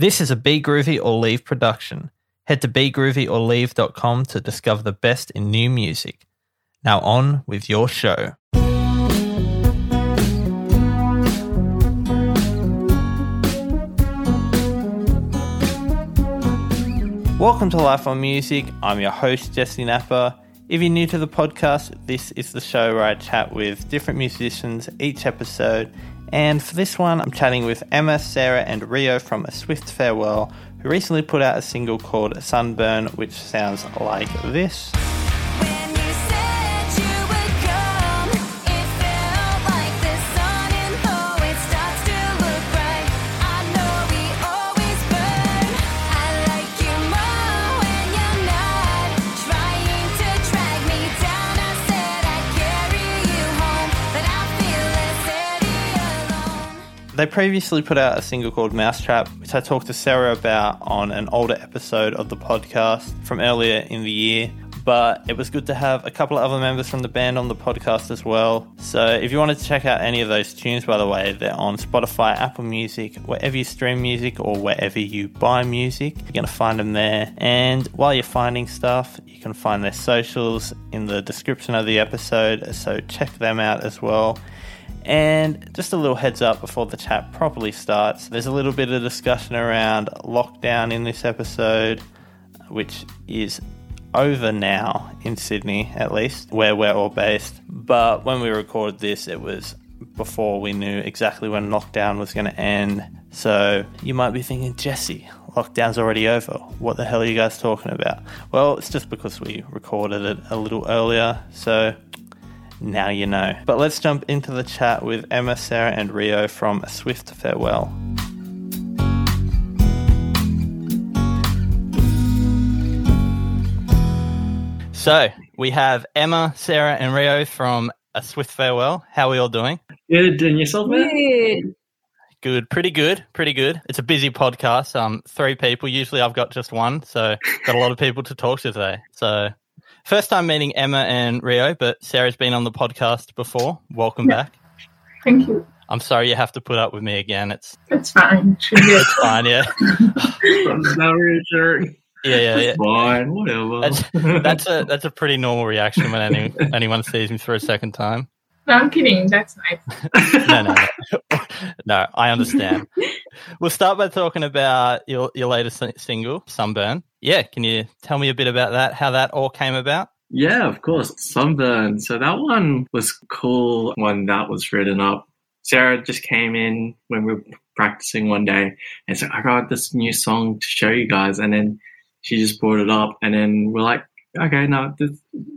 This is a Be Groovy or Leave production. Head to begroovyorleave.com to discover the best in new music. Now on with your show. Welcome to Life on Music. I'm your host, Jessey Napa. If you're new to the podcast, this is the show where I chat with different musicians each episode. And for this one, I'm chatting with Emma, Sarah, and Ryo from A Swift Farewell, who recently put out a single called Sunburn, which sounds like this. They previously put out a single called Mousetrap, which I talked to Sarah about on an older episode of the podcast from earlier in the year. But it was good to have a couple of other members from the band on the podcast as well. So if you wanted to check out any of those tunes, by the way, they're on Spotify, Apple Music, wherever you stream music or wherever you buy music. You're going to find them there. And while you're finding stuff, you can find their socials in the description of the episode. So check them out as well. And just a little heads up before the chat properly starts there's a little bit of discussion around lockdown in this episode, which is over now in Sydney, at least, where we're all based. But when we recorded this, it was before we knew exactly when lockdown was going to end. So you might be thinking, Jessey, lockdown's already over. What the hell are you guys talking about? Well, it's just because we recorded it a little earlier. So now you know. But let's jump into the chat with Emma, Sarah, and Ryo from A Swift Farewell. So we have Emma, Sarah, and Ryo from A Swift Farewell. How are we all doing? Good, and yourself, man? Good. Good, pretty good, pretty good. It's a busy podcast. Um, three people. Usually, I've got just one, so got a lot of people to talk to today. So, first time meeting Emma and Ryo, but Sarah's been on the podcast before. Welcome Yeah. back. Thank you. I'm sorry you have to put up with me again. It's It's fine. It's fine. Yeah, That's not reassuring. yeah, yeah. yeah. Fine, whatever. That's that's a that's a pretty normal reaction when any, anyone sees me for a second time. No, I'm kidding. That's nice. No, no, no. no. I understand. We'll start by talking about your your latest single, Sunburn. Yeah, can you tell me a bit about that? How that all came about? yeah, of course. Sunburn. So that one was cool when that was written up. Sarah just came in when we were practicing one day and said, I got this new song to show you guys. And then she just brought it up and then we're like, okay, no, this,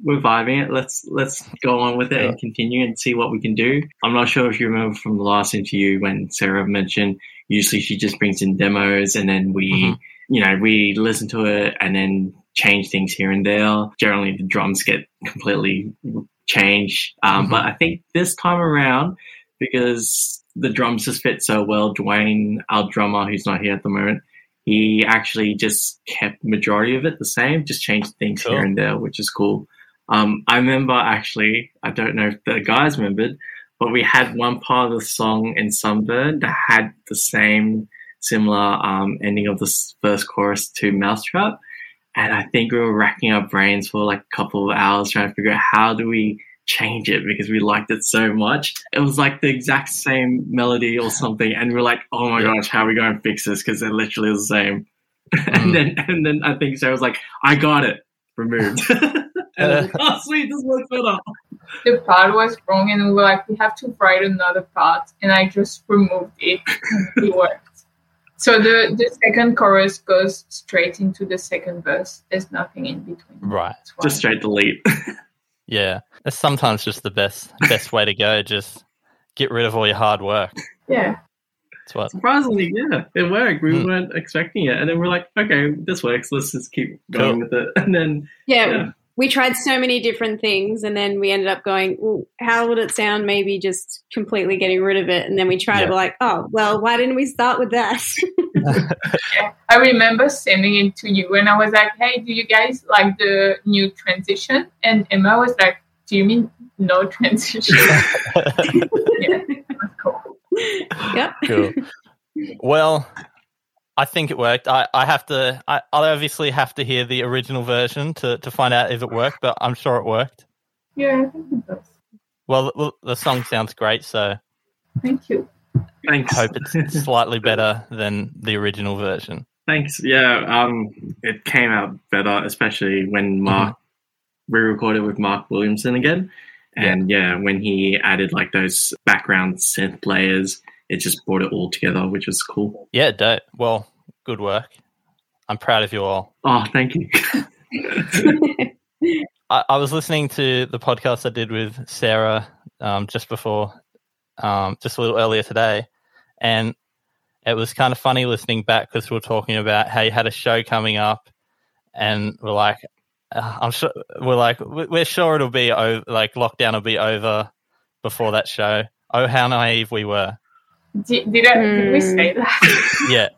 we're vibing it. Let's let's go on with it and continue and see what we can do. I'm not sure if you remember from the last interview when Sarah mentioned usually she just brings in demos and then we Mhm. you know, we listen to it and then change things here and there. Generally, the drums get completely changed. Um, Mhm. But I think this time around, because the drums just fit so well, Dwayne, our drummer, who's not here at the moment, he actually just kept majority of it the same, just changed things Cool. here and there, which is cool. Um, I remember actually, I don't know if the guys remembered, but we had one part of the song in Sunburn that had the same similar um, ending of the first chorus to Mousetrap. And I think we were racking our brains for like a couple of hours trying to figure out how do we change it because we liked it so much. It was like the exact same melody or something. And we are like, oh my Yeah. gosh, how are we going to fix this? Because they're literally the same. Mhm. and then and then I think Sarah was like, I got it. Removed. and I was like, oh sweet, this works better. The part was wrong, and we were like, we have to write another part, and I just removed it. and it worked. So the the second chorus goes straight into the second verse. There's nothing in between. Right. That's why. Just straight delete. Yeah, that's sometimes just the best best way to go. Just get rid of all your hard work. yeah. That's what. Surprisingly, yeah, it worked. We Hmm. weren't expecting it, and then we're like, okay, this works. Let's just keep going Cool. with it. And then Yeah, Yeah. We tried so many different things, and then we ended up going, well, how would it sound? Maybe just completely getting rid of it, and then we tried Yeah. to be like, oh, well, why didn't we start with that? Yeah. I remember sending it to you, and I was like, hey, do you guys like the new transition? And Emma was like, do you mean no transition? yeah. That's cool. yep. cool. Well, I think it worked. I, I have to. I, I obviously have to hear the original version to, to find out if it worked, but I'm sure it worked. Yeah, I think it does. Well, the, the song sounds great, so Thank you. Thanks. I hope it's slightly better than the original version. Thanks. Yeah, um, it came out better, especially when Mark re-recorded with Mark Williamson again, and yeah. when he added like those background synth layers, it just brought it all together, which was cool. Yeah, dope. Well, good work. I'm proud of you all. Oh, thank you. I, I was listening to the podcast I did with Sarah um, just before, um, just a little earlier today, and it was kind of funny listening back because we were talking about how you had a show coming up, and we're like, uh, I'm sure we're like we- we're sure it'll be over, like lockdown will be over before that show. Oh, how naive we were! Did, did, I, did we Hmm. say that? Yeah,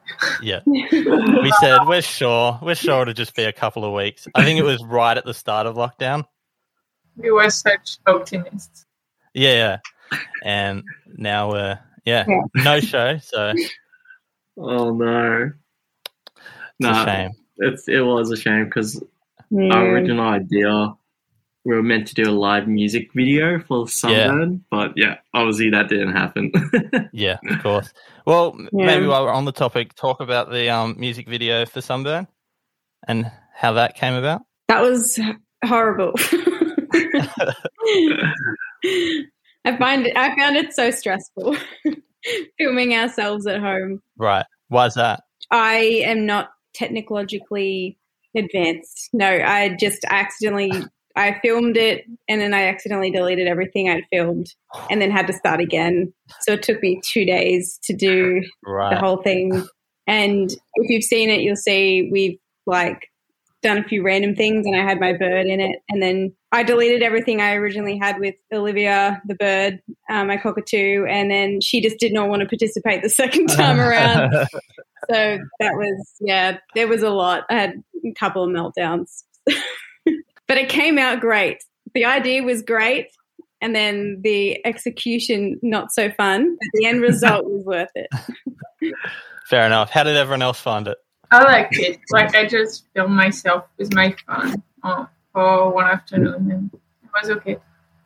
yeah. We said we're sure, we're sure it'll just be a couple of weeks. I think it was right at the start of lockdown. we were such optimists. Yeah, yeah. And now we're yeah, Yeah. no show, so oh no, a no, shame. it's it was a shame because Yeah. our original idea we were meant to do a live music video for Sunburn, but yeah, obviously that didn't happen. Yeah, of course. Well, Yeah. maybe while we're on the topic, talk about the um, music video for Sunburn and how that came about. That was horrible. I find it, I found it so stressful filming ourselves at home. Right. Why is that? I am not technologically advanced. No, I just accidentally I filmed it and then I accidentally deleted everything I'd filmed and then had to start again. So it took me two days to do the whole thing. And if you've seen it, you'll see we've like done a few random things and I had my bird in it. And then I deleted everything I originally had with Olivia, the bird, uh, my cockatoo. And then she just did not want to participate the second time around. so that was, yeah, there was a lot. I had a couple of meltdowns. but it came out great. The idea was great. And then the execution, not so fun. But the end result was worth it. Fair enough. How did everyone else find it? I liked it. Like I just filmed myself with my phone uh, for one afternoon, and it was okay.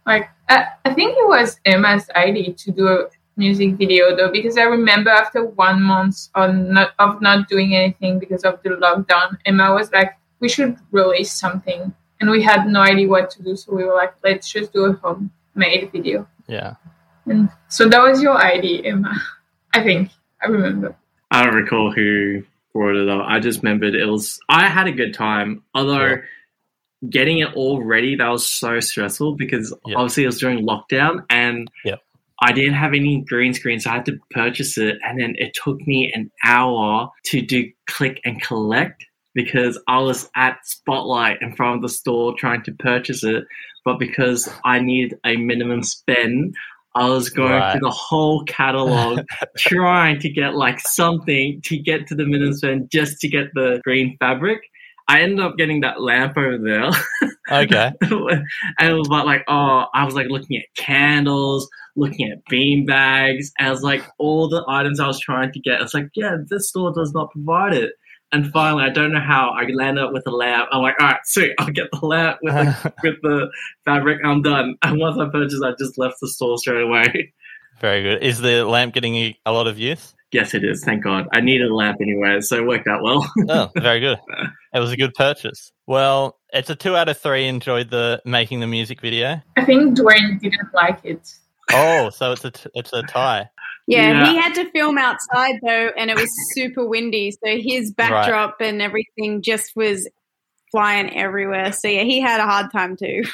Like I, I think it was Emma's idea to do a music video though, because I remember after one month on not of not doing anything because of the lockdown, Emma was like, "We should release something," and we had no idea what to do, so we were like, "Let's just do a homemade video." Yeah. And so that was your idea, Emma. I think I remember. I don't recall who brought it up. I just remembered it was. I had a good time, although Yeah. getting it all ready that was so stressful because Yeah. obviously it was during lockdown and Yep. I didn't have any green screen, so I had to purchase it, and then it took me an hour to do click and collect because I was at Spotlight in front of the store trying to purchase it, but because I needed a minimum spend. I was going Right. through the whole catalog trying to get like something to get to the minimum spend just to get the green fabric. I ended up getting that lamp over there. Okay. and it was about like, oh, I was like looking at candles, looking at bean bags, and was like all the items I was trying to get. It's like, yeah, this store does not provide it. And finally, I don't know how I landed up with a lamp. I'm like, all right, sweet, I'll get the lamp with the, with the fabric. I'm done. And once I purchased, I just left the store straight away. Very good. Is the lamp getting a lot of use? Yes, it is. Thank God. I needed a lamp anyway, so it worked out well. Oh, very good. It was a good purchase. Well, it's a two out of three. Enjoyed the making the music video. I think Dwayne didn't like it. Oh, so it's a t- it's a tie. Yeah, Yeah. he had to film outside though, and it was super windy. So his backdrop and everything just was flying everywhere. So yeah, he had a hard time too.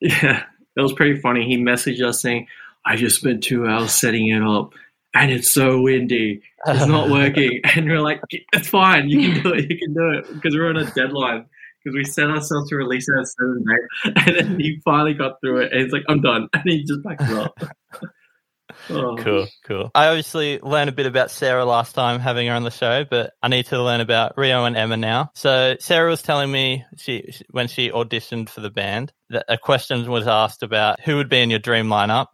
Yeah, it was pretty funny. He messaged us saying, I just spent two hours setting it up and it's so windy. It's not working. And we're like, it's fine. You can do it. You can do it. Because we're on a deadline. Because we set ourselves to release it at a certain date. And then he finally got through it. And he's like, I'm done. And he just backs up. Oh. Cool, cool. I obviously learned a bit about Sarah last time having her on the show, but I need to learn about Ryo and Emma now. So Sarah was telling me she she- when she auditioned for the band that a question was asked about who would be in your dream lineup.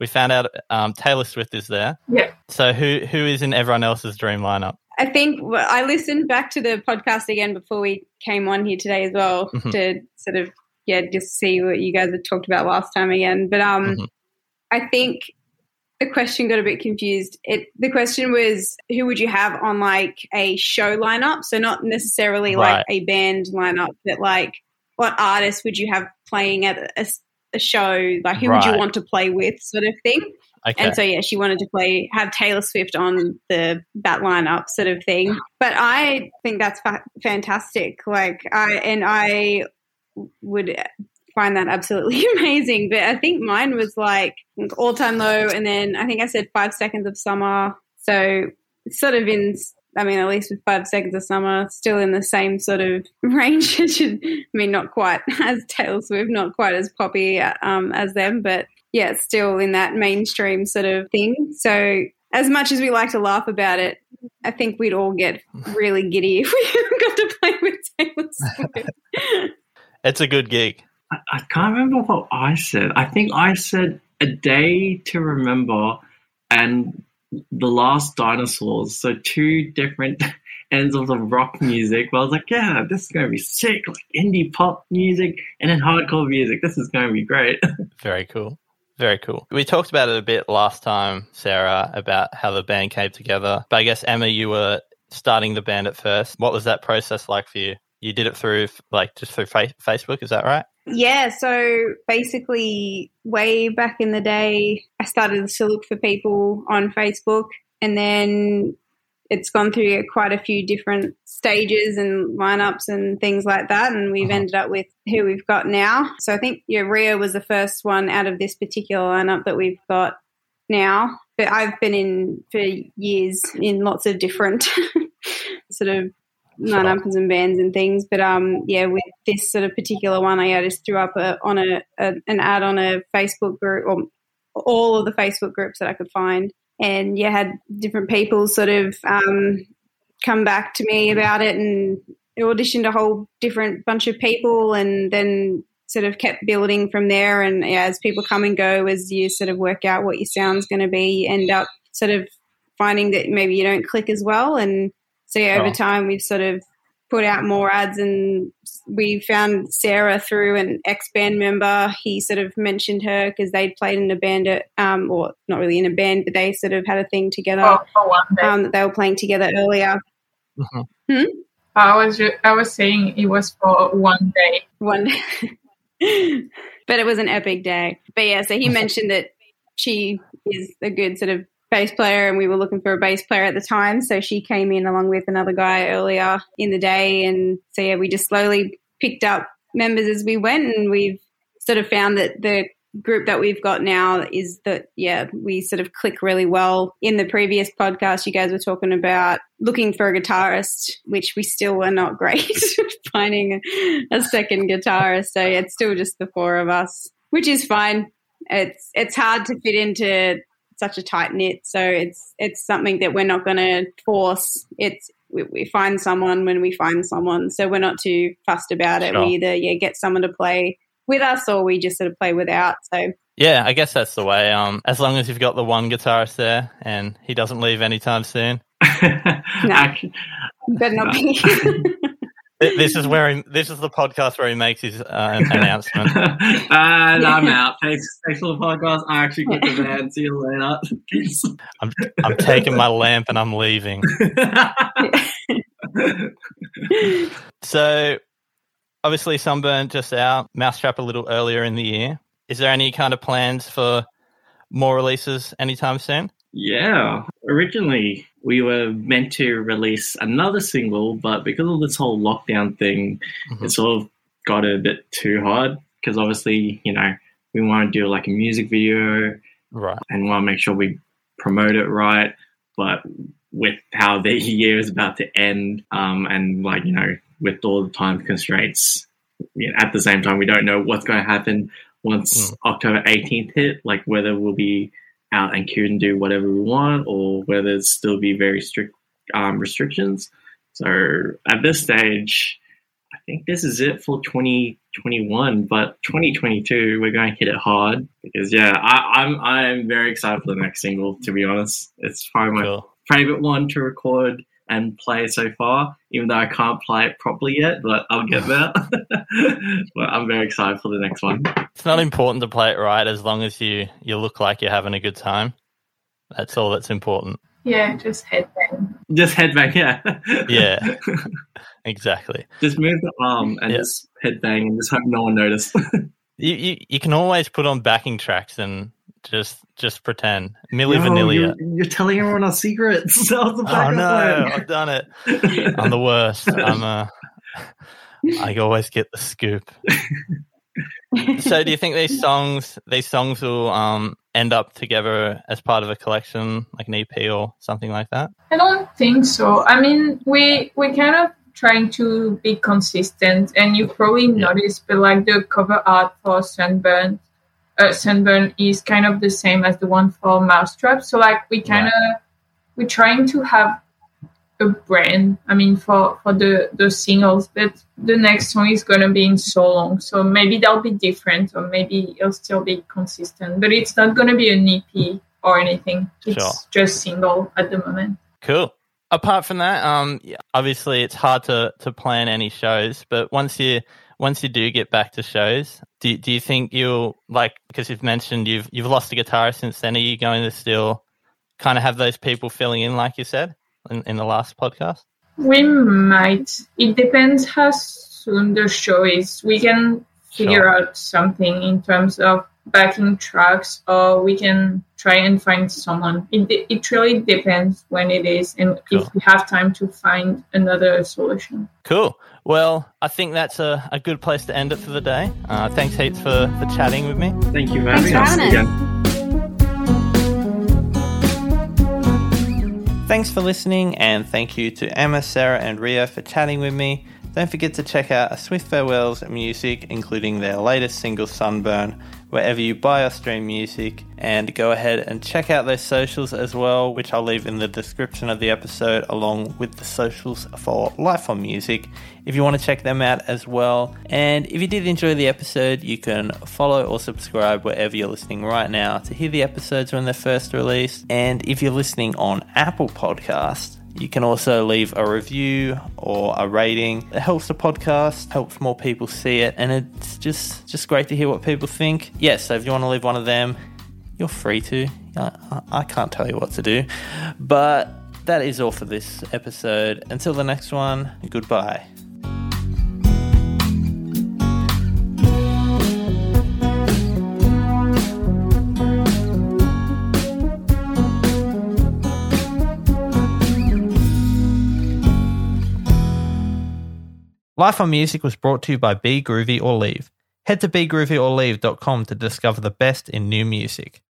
We found out um, Taylor Swift is there. Yeah. So who who is in everyone else's dream lineup? I think well, I listened back to the podcast again before we came on here today as well Mhm. to sort of yeah just see what you guys had talked about last time again. But um, Mhm. I think the question got a bit confused. It the question was who would you have on like a show lineup? So not necessarily Right. like a band lineup, but like what artists would you have playing at a, a show? Like who would you want to play with, sort of thing. Okay. And so yeah, she wanted to play have Taylor Swift on the that lineup sort of thing. But I think that's fa- fantastic. Like I and I would find that absolutely amazing. But I think mine was like all time low, and then I think I said five seconds of summer. So sort of in. I mean, at least with five seconds of summer, still in the same sort of range. I mean, not quite as Taylor Swift, not quite as poppy um, as them, but yeah, still in that mainstream sort of thing. So as much as we like to laugh about it, I think we'd all get really giddy if we got to play with Taylor Swift. it's a good gig. I, can't remember what I said. I think I said a day to remember and the last dinosaurs. So two different ends of the rock music. But I was like, yeah, this is going to be sick. Like indie pop music and then hardcore music. This is going to be great. Very cool. Very cool. We talked about it a bit last time, Sarah, about how the band came together. But I guess, Emma, you were starting the band at first. What was that process like for you? You did it through, like, just through fa- Facebook, is that right? Yeah, so basically, way back in the day, I started to look for people on Facebook, and then it's gone through quite a few different stages and lineups and things like that, and we've Uh-huh. ended up with who we've got now. So I think yeah, Ryo was the first one out of this particular lineup that we've got now. But I've been in for years in lots of different sort of And bands and things. But um, yeah, with this sort of particular one, I just threw up a, on a, a an ad on a Facebook group or all of the Facebook groups that I could find, and yeah, had different people sort of um, come back to me about it and auditioned a whole different bunch of people, and then sort of kept building from there. And yeah, as people come and go, as you sort of work out what your sound's going to be, you end up sort of finding that maybe you don't click as well and so yeah, over Sure. time we've sort of put out more ads, and we found Sarah through an ex band member. He sort of mentioned her because they'd played in a band, at, um, or not really in a band, but they sort of had a thing together for, for um, that they were playing together earlier. Mhm. I was ju- I was saying it was for one day. One, but it was an epic day. But yeah, so he mentioned that she is a good sort of bass player, and we were looking for a bass player at the time. So she came in along with another guy earlier in the day, and so yeah, we just slowly picked up members as we went, and we've sort of found that the group that we've got now is that yeah we sort of click really well. In the previous podcast you guys were talking about looking for a guitarist which we still are not great finding a second guitarist. So it's still just the four of us which is fine. It's it's hard to fit into such a tight knit. So it's it's something that we're not going to force. It's we, we find someone when we find someone. So we're not too fussed about it. Sure. we either yeah get someone to play with us or we just sort of play without. So Yeah, I guess that's the way. Um, as long as you've got the one guitarist there and he doesn't leave anytime soon. Actually, better not be. Th- This is where he, this is the podcast where he makes his uh, announcement. and I'm out. Thanks, thanks for the podcast. I actually quit the band. See you later. Peace. I'm taking my lamp and I'm leaving. So, obviously, Sunburn just out, Mousetrap a little earlier in the year. Is there any kind of plans for more releases anytime soon? Yeah. Originally, we were meant to release another single, but because of this whole lockdown thing, Mhm. it sort of got a bit too hard. Because obviously, you know, we want to do like a music video Right. and want to make sure we promote it right. But with how the year is about to end, um, and like, you know, with all the time constraints, you know, at the same time, we don't know what's going to happen once Mm. October 18th hit, like whether we'll be out and can do whatever we want or whether there'll still be very strict um, restrictions. So at this stage, I think this is it for 2021, but 2022 we're going to hit it hard because yeah, I, I'm I'm very excited for the next single. To be honest, it's probably my Cool. favorite one to record and play so far, even though I can't play it properly yet, but I'll get there. but I'm very excited for the next one. It's not important to play it right as long as you you look like you're having a good time. That's all that's important. Yeah, just headbang. Just headbang, yeah. Yeah. Exactly. just move the arm and Yeah. just headbang and just hope no one notices. You, you you can always put on backing tracks and just just pretend. Milli No, Vanilli. You're, you're telling everyone our secrets. That was the Oh no, plan. I've done it. I'm the worst. I'm uh I always get the scoop. so do you think these songs these songs will um end up together as part of a collection, like an EP or something like that? I don't think so. I mean, we we kind of trying to be consistent, and you probably Yeah. noticed, but like the cover art for Sunburn, uh, Sunburn is kind of the same as the one for Mousetrap. So like we kind of we're trying to have a brand. I mean, for for the the singles, but the next song is gonna be in so long, so maybe that'll be different, or maybe it'll still be consistent. But it's not gonna be an EP or anything. It's Sure. just single at the moment. Cool. Apart from that, um, obviously it's hard to, to plan any shows, but once you once you do get back to shows, do do you think you'll like because you've mentioned you've you've lost a guitarist since then? Are you going to still kind of have those people filling in, like you said in, in the last podcast? We might. It depends how soon the show is. We can figure Sure. out something in terms of backing tracks, or we can try and find someone. It it really depends when it is, and Cool. if we have time to find another solution. Cool. Well, I think that's a, a good place to end it for the day. Uh, thanks heaps for, for chatting with me. Thank you for Thanks having for having us. again. Thanks for listening, and thank you to Emma, Sarah, and Ryo for chatting with me. Don't forget to check out A Swift Farewell's music, including their latest single, Sunburn, wherever you buy or stream music. And go ahead and check out their socials as well, which I'll leave in the description of the episode, along with the socials for Life on Music, if you want to check them out as well. And if you did enjoy the episode, you can follow or subscribe wherever you're listening right now to hear the episodes when they're first released. And if you're listening on Apple Podcast, you can also leave a review or a rating. It helps the podcast, helps more people see it, and it's just just great to hear what people think. Yes, so if you want to leave one of them, you're free to. I- I can't tell you what to do, but that is all for this episode. Until the next one, goodbye. Life on Music was brought to you by Be Groovy or Leave. Head to begroovyorleave.com to discover the best in new music.